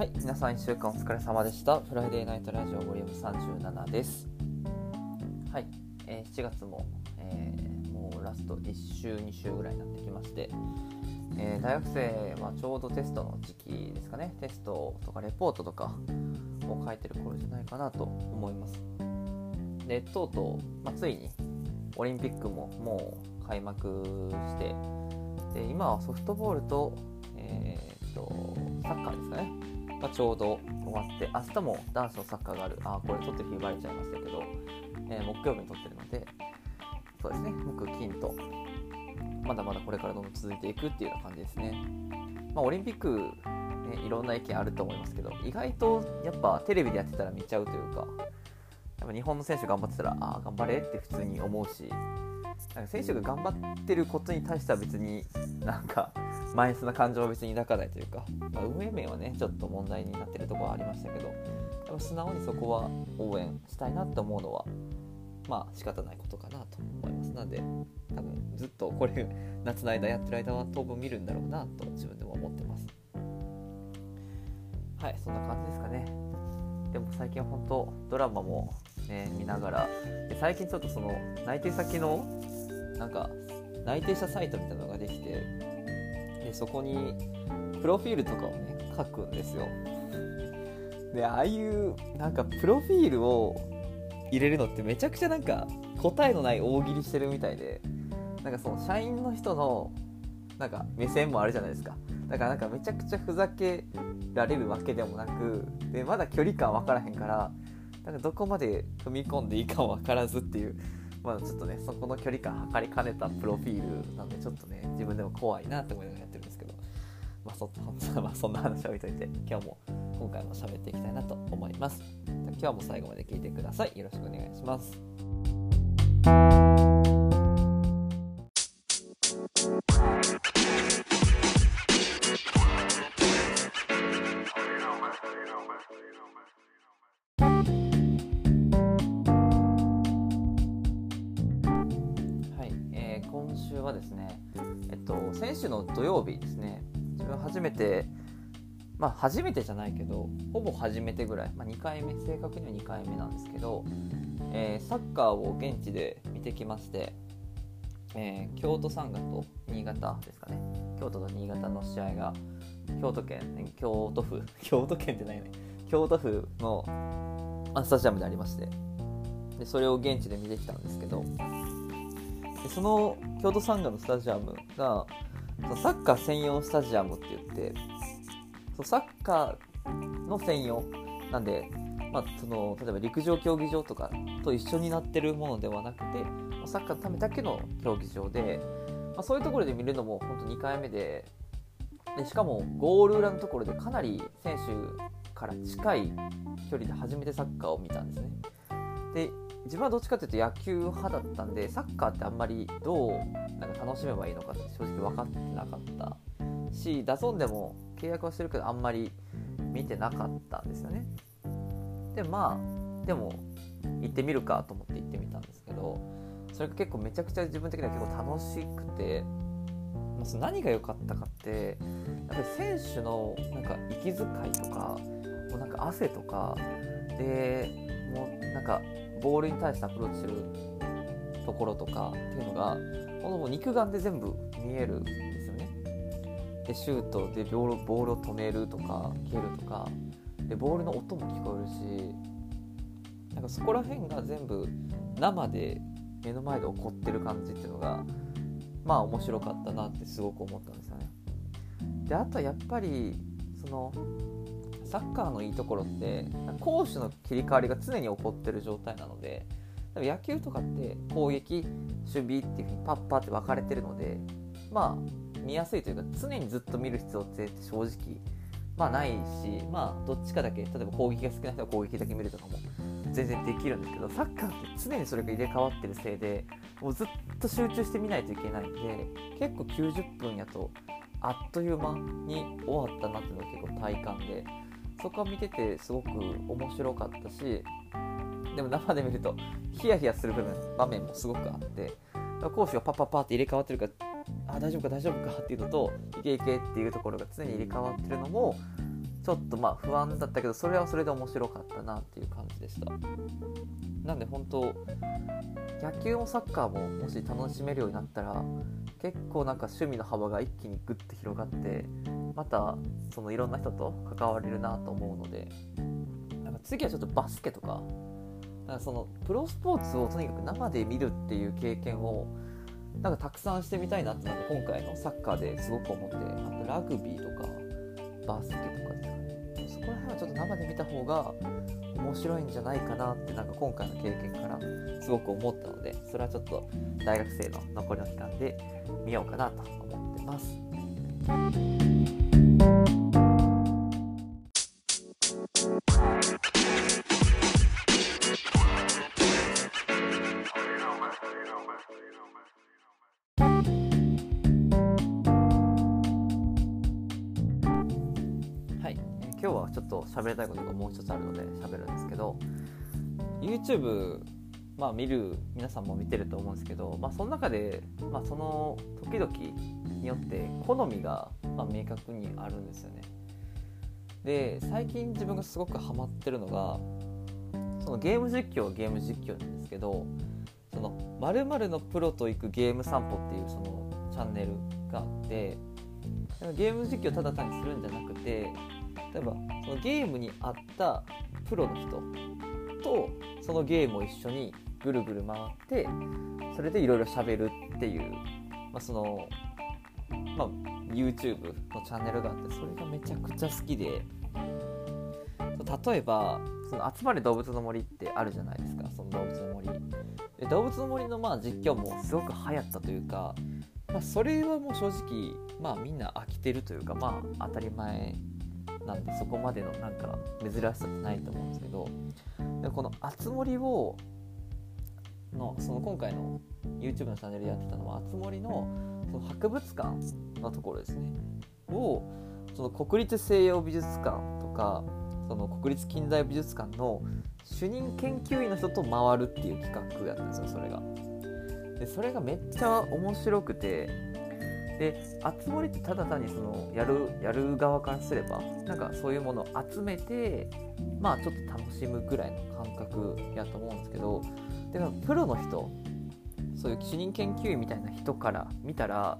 はい、皆さん1週間お疲れ様でした。フライデーナイトラジオボリューム37です。はい、えー7月も、えーもうラスト1週、2週ぐらいになってきまして、えー大学生はちょうどテストの時期ですかね、テストとかレポートとかを書いてる頃じゃないかなと思います。で、とうとう、まあ、ついにオリンピックももう開幕して、で今はソフトボールと,、えーとサッカーですかね、がちょうど終わって明日も男子のサッカーがある。あーこれ撮ってる日バレちゃいましたけど、えー木曜日に撮ってるのでそうですね。木金とまだまだこれからどんどん続いていくっていうような感じですね、まあ、オリンピック、ね、いろんな意見あると思いますけど意外とやっぱテレビでやってたら見ちゃうというかやっぱ日本の選手頑張ってたらああ頑張れって普通に思うしなんか選手が頑張ってることに対しては別になんかマイナスな感情は別に抱かないというか、まあ、運営面はねちょっと問題になってるところはありましたけどやっぱ素直にそこは応援したいなって思うのはまあ仕方ないことかなと思います。なので多分ずっとこれ夏の間やってる間は当分見るんだろうなと自分でも思ってます。はいそんな感じですかね。でも最近は本当ドラマもね見ながらで最近ちょっとその内定先のなんか内定者サイトみたいなのができてそこにプロフィールとかをね書くんですよ。でああいうなんかプロフィールを入れるのってめちゃくちゃなんか答えのない大喜利してるみたいでなんかその社員の人のなんか目線もあるじゃないですか。だからなんかめちゃくちゃふざけられるわけでもなくでまだ距離感分からへんからなんかどこまで踏み込んでいいかも分からずっていうまだちょっとねそこの距離感測りかねたプロフィールなんでちょっとね自分でも怖いなって思いながらやってるんですけど。まあそ まあそんな話は置いといて今日も今回も喋っていきたいなと思います。じゃ今日も最後まで聞いてください。よろしくお願いします。先週の土曜日ですね、自分初めて、まあ、初めてじゃないけど、ほぼ初めてぐらい、まあ、2回目、正確には2回目なんですけど、えーサッカーを現地で見てきまして、えー京都サンガと新潟ですかね、京都と新潟の試合が、京都県、京都府、京都県ってないね、京都府のスタジアムでありまして、でそれを現地で見てきたんですけど、でその京都サンガのスタジアムがそのサッカー専用スタジアムって言ってそのサッカーの専用なんで、まあ、その例えば陸上競技場とかと一緒になってるものではなくてサッカーのためだけの競技場で、まあ、そういうところで見るのも本当2回目ででしかもゴール裏のところでかなり選手から近い距離で初めてサッカーを見たんですね。で自分はどっちかというと野球派だったんでサッカーってあんまりどうなんか楽しめばいいのかって正直分かってなかったし DAZN でも契約はしてるけどあんまり見てなかったんですよね。でまあでも行ってみるかと思って行ってみたんですけどそれが結構めちゃくちゃ自分的には結構楽しくて何が良かったかってやっぱり選手のなんか息遣いとかもうなんか汗とかでかボールに対してアプローチするところとかっていうのがほんともう肉眼で全部見えるんですよね。でシュートでボールボールを止めるとか蹴るとかでボールの音も聞こえるしなんかそこら辺が全部生で目の前で起こってる感じっていうのがまあ面白かったなってすごく思ったんですよね。であとはやっぱりそのサッカーのいいところって攻守の切り替わりが常に起こってる状態なので多分野球とかって攻撃守備っていうふうにパッパって分かれてるのでまあ見やすいというか常にずっと見る必要って正直まあないしまあどっちかだけ例えば攻撃が好きな人は攻撃だけ見るとかも全然できるんですけどサッカーって常にそれが入れ替わってるせいでもうずっと集中して見ないといけないんで結構90分やとあっという間に終わったなっていうのが結構体感でそこは見ててすごく面白かったしでも生で見るとヒヤヒヤする部分場面もすごくあって攻守がパッパッパって入れ替わってるからあ大丈夫か大丈夫かっていうのといけいけっていうところが常に入れ替わってるのもちょっとまあ不安だったけどそれはそれで面白かったなっていう感じでした。なんで本当野球もサッカーももし楽しめるようになったら結構なんか趣味の幅が一気にグッと広がってまたそのいろんな人と関われるなと思うのでなんか次はちょっとバスケとかなんかそのプロスポーツをとにかく生で見るっていう経験をなんかたくさんしてみたいなってなんか今回のサッカーですごく思ってあとラグビーとかバスケとかですかねそこら辺はちょっと生で見た方が面白いんじゃないかなってなんか今回の経験からすごく思ったのでそれはちょっと大学生の残りの期間で見ようかなと思ってます。今日はちょっと喋りたいことがもう一つあるので喋るんですけど YouTube まあ見る皆さんも見てると思うんですけど、まあ、その中で、まあ、その時々によって好みがま明確にあるんですよね。で最近自分がすごくハマってるのがそのゲーム実況はゲーム実況なんですけどその〇〇のプロと行くゲーム散歩っていうそのチャンネルがあってゲーム実況ただ単にするんじゃなくて例えばそのゲームに合ったプロの人とそのゲームを一緒にぐるぐる回ってそれでいろいろ喋るっていう、まあ、その、まあ、YouTube のチャンネルがあってそれがめちゃくちゃ好きで例えばその集まれ動物の森ってあるじゃないですかその動物の森。で動物の森のまあ実況もすごく流行ったというか、まあ、それはもう正直まあみんな飽きてるというかまあ当たり前なんでそこまでのなんか珍しさってないと思うんですけどでこの「あつ森」をのその今回の YouTube のチャンネルでやってたのはあつ森のその博物館のところですねをその国立西洋美術館とかその国立近代美術館の主任研究員の人と回るっていう企画やったんですよそれが。でそれがめっちゃ面白くてで集まりってただ単にそのやるやる側からすればなんかそういうものを集めてまあちょっと楽しむぐらいの感覚やと思うんですけどでもプロの人そういう主任研究員みたいな人から見たら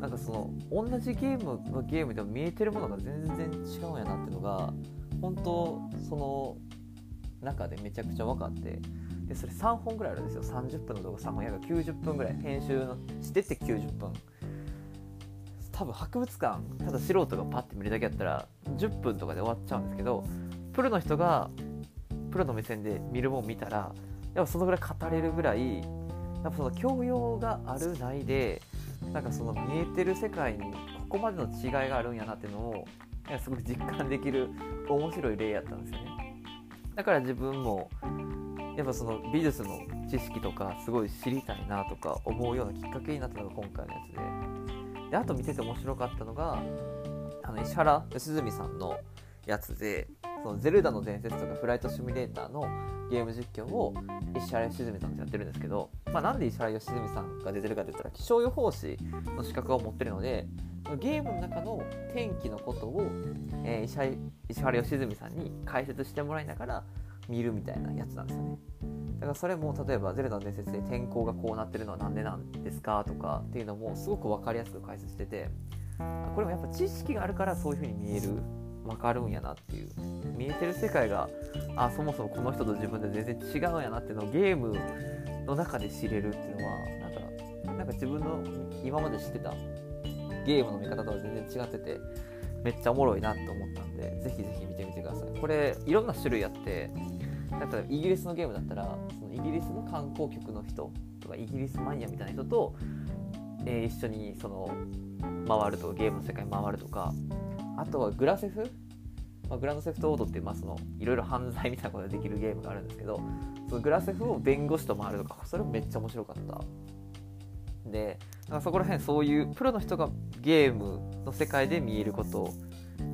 なんかその同じゲームのゲームでも見えてるものが全然違うんやなっていうのが本当その中でめちゃくちゃ分かってでそれ3本ぐらいあるんですよ。30分の動画3本やが90分ぐらい。編集してて90分。多分博物館ただ素人がパッて見るだけやったら10分とかで終わっちゃうんですけどプロの人がプロの目線で見るもん見たらやっぱそのぐらい語れるぐらいやっぱその教養があるないでなんかその見えてる世界にここまでの違いがあるんやなっていうのをすごく実感できる面白い例やったんですよね。だから自分もやっぱその美術の知識とかすごい知りたいなとか思うようなきっかけになったのが今回のやつで。であと見てて面白かったのがあの石原良純さんのやつでそのゼルダの伝説とかフライトシミュレーターのゲーム実況を石原良純さんとやってるんですけど、まあ、なんで石原良純さんが出てるかって言ったら気象予報士の資格を持ってるのでゲームの中の天気のことを、えー、石原良純さんに解説してもらいながら見るみたいなやつなんですよね。だからそれも例えば「ゼルダの伝説」で天候がこうなってるのは何でなんですかとかっていうのもすごく分かりやすく解説しててこれもやっぱ知識があるからそういう風に見える分かるんやなっていう。見えてる世界があそもそもこの人と自分で全然違うんやなっていうのをゲームの中で知れるっていうのはなんかなんか自分の今まで知ってたゲームの見方とは全然違っててめっちゃおもろいなと思ったんでぜひぜひ見てみてください。これいろんな種類あって例えばイギリスのゲームだったらそのイギリスの観光局の人とかイギリスマニアみたいな人と、えー、一緒にその回るとゲームの世界回るとかあとはグラセフ、まあ、グランドセフトオートってまあそのいろいろ犯罪みたいなことができるゲームがあるんですけどそのグラセフを弁護士と回るとかそれもめっちゃ面白かった。でなんかそこら辺そういうプロの人がゲームの世界で見えること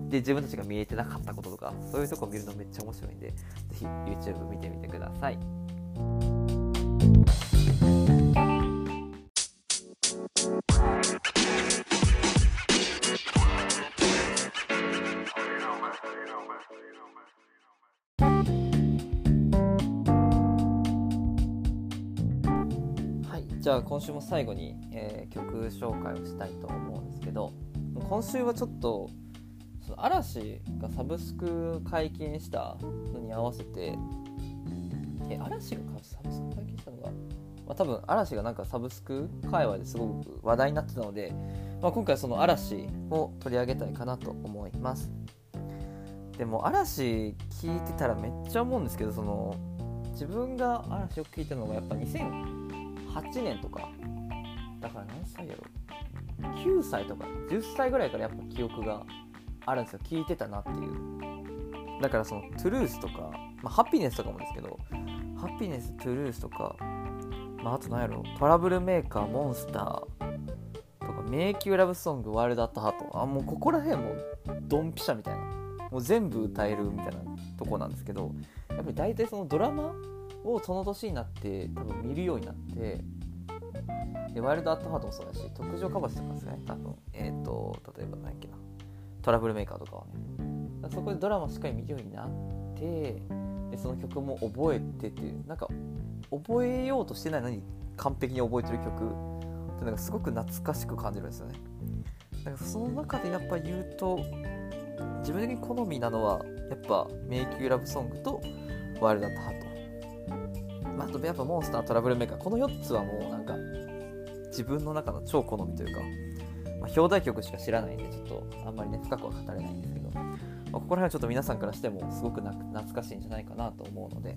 で自分たちが見えてなかったこととかそういうとこ見るのめっちゃ面白いんで是非 YouTube 見てみてください。じゃあ今週も最後に、えー、曲紹介をしたいと思うんですけど今週はちょっとその嵐がサブスク解禁したのに合わせてえ嵐がサブスク解禁したのが、まあ、多分嵐がなんかサブスク界隈ですごく話題になってたので、まあ、今回その嵐を取り上げたいかなと思います。でも嵐聞いてたらめっちゃ思うんですけどその自分が嵐を聴いたのがやっぱ8年とか。だから何歳やろ。9歳とか。10歳ぐらいからやっぱ記憶があるんですよ。聞いてたなっていう。だからそのトゥルースとか、まあ、ハピネスとかもですけど。ハピネストゥルースとか、まあ、あと何やろ。トラブルメーカーモンスターとか。迷宮ラブソングワールドアットハート。あもうここら辺もドンピシャみたいな。もう全部歌えるみたいなとこなんですけど。やっぱり大体そのドラマをその年になって多分見るようになってでワイルドアットハートもそうだし特上かばしとかですかね。多分えっ、ー、と例えば何やっけな。トラブルメーカーとかはね。そこでドラマしっかり見るようになってでその曲も覚えてっていう。なんか覚えようとしてないのに完璧に覚えてる曲。ってなんかすごく懐かしく感じるんですよね。だからその中でやっぱ言うと自分的に好みなのはやっぱ迷宮ラブソングとワイルドアットハート。まあ、あとやっぱモンスタートラブルメーカーこの4つはもうなんか自分の中の超好みというか、まあ、表題曲しか知らないんでちょっとあんまりね深くは語れないんですけど、まあ、ここら辺はちょっと皆さんからしてもすごく懐かしいんじゃないかなと思うので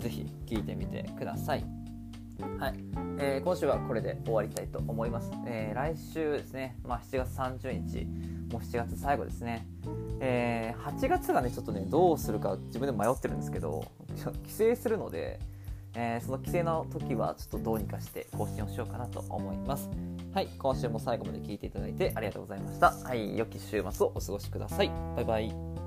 是非聴いてみてください。はい、えー、今週はこれで終わりたいと思います。えー、来週ですね、まあ、7月30日、もう7月最後ですね。えー、8月がね、ちょっとね、どうするか自分でも迷ってるんですけど、帰省するので、えー、その規制の時はちょっとどうにかして更新をしようかなと思います。はい、今週も最後まで聞いていただいてありがとうございました。はい、良き週末をお過ごしください。バイバイ。